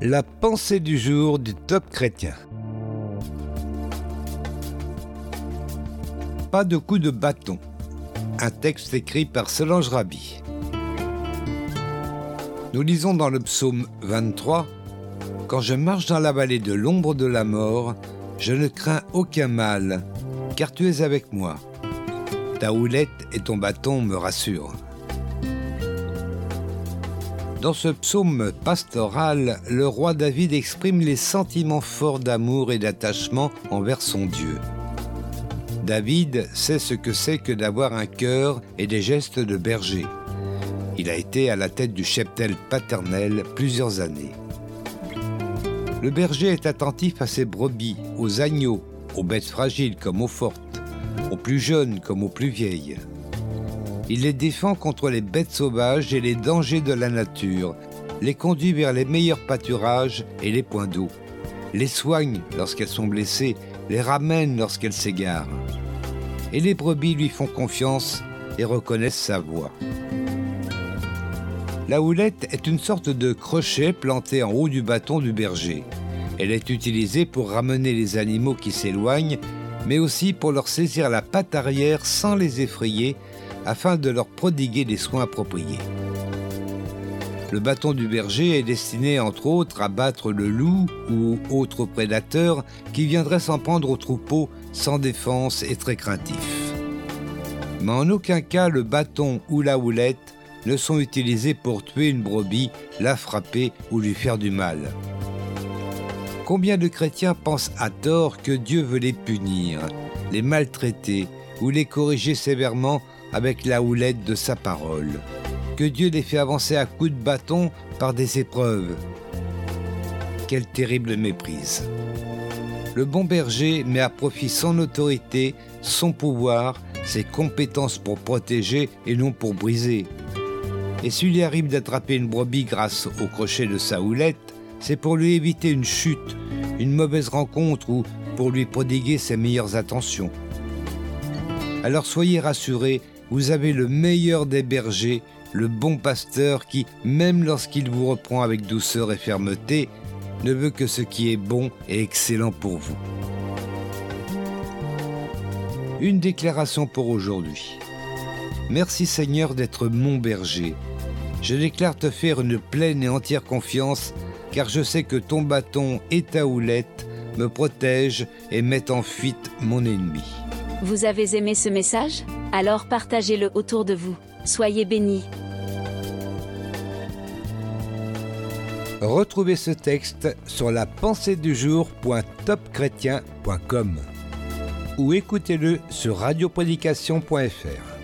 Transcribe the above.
La pensée du jour du top chrétien. Pas de coup de bâton. Un texte écrit par Solange Rabi. Nous lisons dans le psaume 23 Quand je marche dans la vallée de l'ombre de la mort, je ne crains aucun mal, car tu es avec moi. Ta houlette et ton bâton me rassurent. Dans ce psaume pastoral, le roi David exprime les sentiments forts d'amour et d'attachement envers son Dieu. David sait ce que c'est que d'avoir un cœur et des gestes de berger. Il a été à la tête du cheptel paternel plusieurs années. Le berger est attentif à ses brebis, aux agneaux, aux bêtes fragiles comme aux fortes, aux plus jeunes comme aux plus vieilles. Il les défend contre les bêtes sauvages et les dangers de la nature, les conduit vers les meilleurs pâturages et les points d'eau, les soigne lorsqu'elles sont blessées, les ramène lorsqu'elles s'égarent. Et les brebis lui font confiance et reconnaissent sa voix. La houlette est une sorte de crochet planté en haut du bâton du berger. Elle est utilisée pour ramener les animaux qui s'éloignent, mais aussi pour leur saisir la patte arrière sans les effrayer afin de leur prodiguer des soins appropriés. Le bâton du berger est destiné entre autres à battre le loup ou autres prédateurs qui viendraient s'en prendre au troupeau sans défense et très craintifs. Mais en aucun cas le bâton ou la houlette ne sont utilisés pour tuer une brebis, la frapper ou lui faire du mal. Combien de chrétiens pensent à tort que Dieu veut les punir, les maltraiter ou les corriger sévèrement avec la houlette de sa parole. Que Dieu les fait avancer à coups de bâton par des épreuves. Quelle terrible méprise. Le bon berger met à profit son autorité, son pouvoir, ses compétences pour protéger et non pour briser. Et s'il lui arrive d'attraper une brebis grâce au crochet de sa houlette, c'est pour lui éviter une chute, une mauvaise rencontre ou pour lui prodiguer ses meilleures attentions. Alors soyez rassurés, vous avez le meilleur des bergers, le bon pasteur qui, même lorsqu'il vous reprend avec douceur et fermeté, ne veut que ce qui est bon et excellent pour vous. Une déclaration pour aujourd'hui. Merci Seigneur d'être mon berger. Je déclare te faire une pleine et entière confiance, car je sais que ton bâton et ta houlette me protègent et mettent en fuite mon ennemi. Vous avez aimé ce message? Alors partagez-le autour de vous. Soyez bénis. Retrouvez ce texte sur la ou écoutez-le sur radioprédication.fr.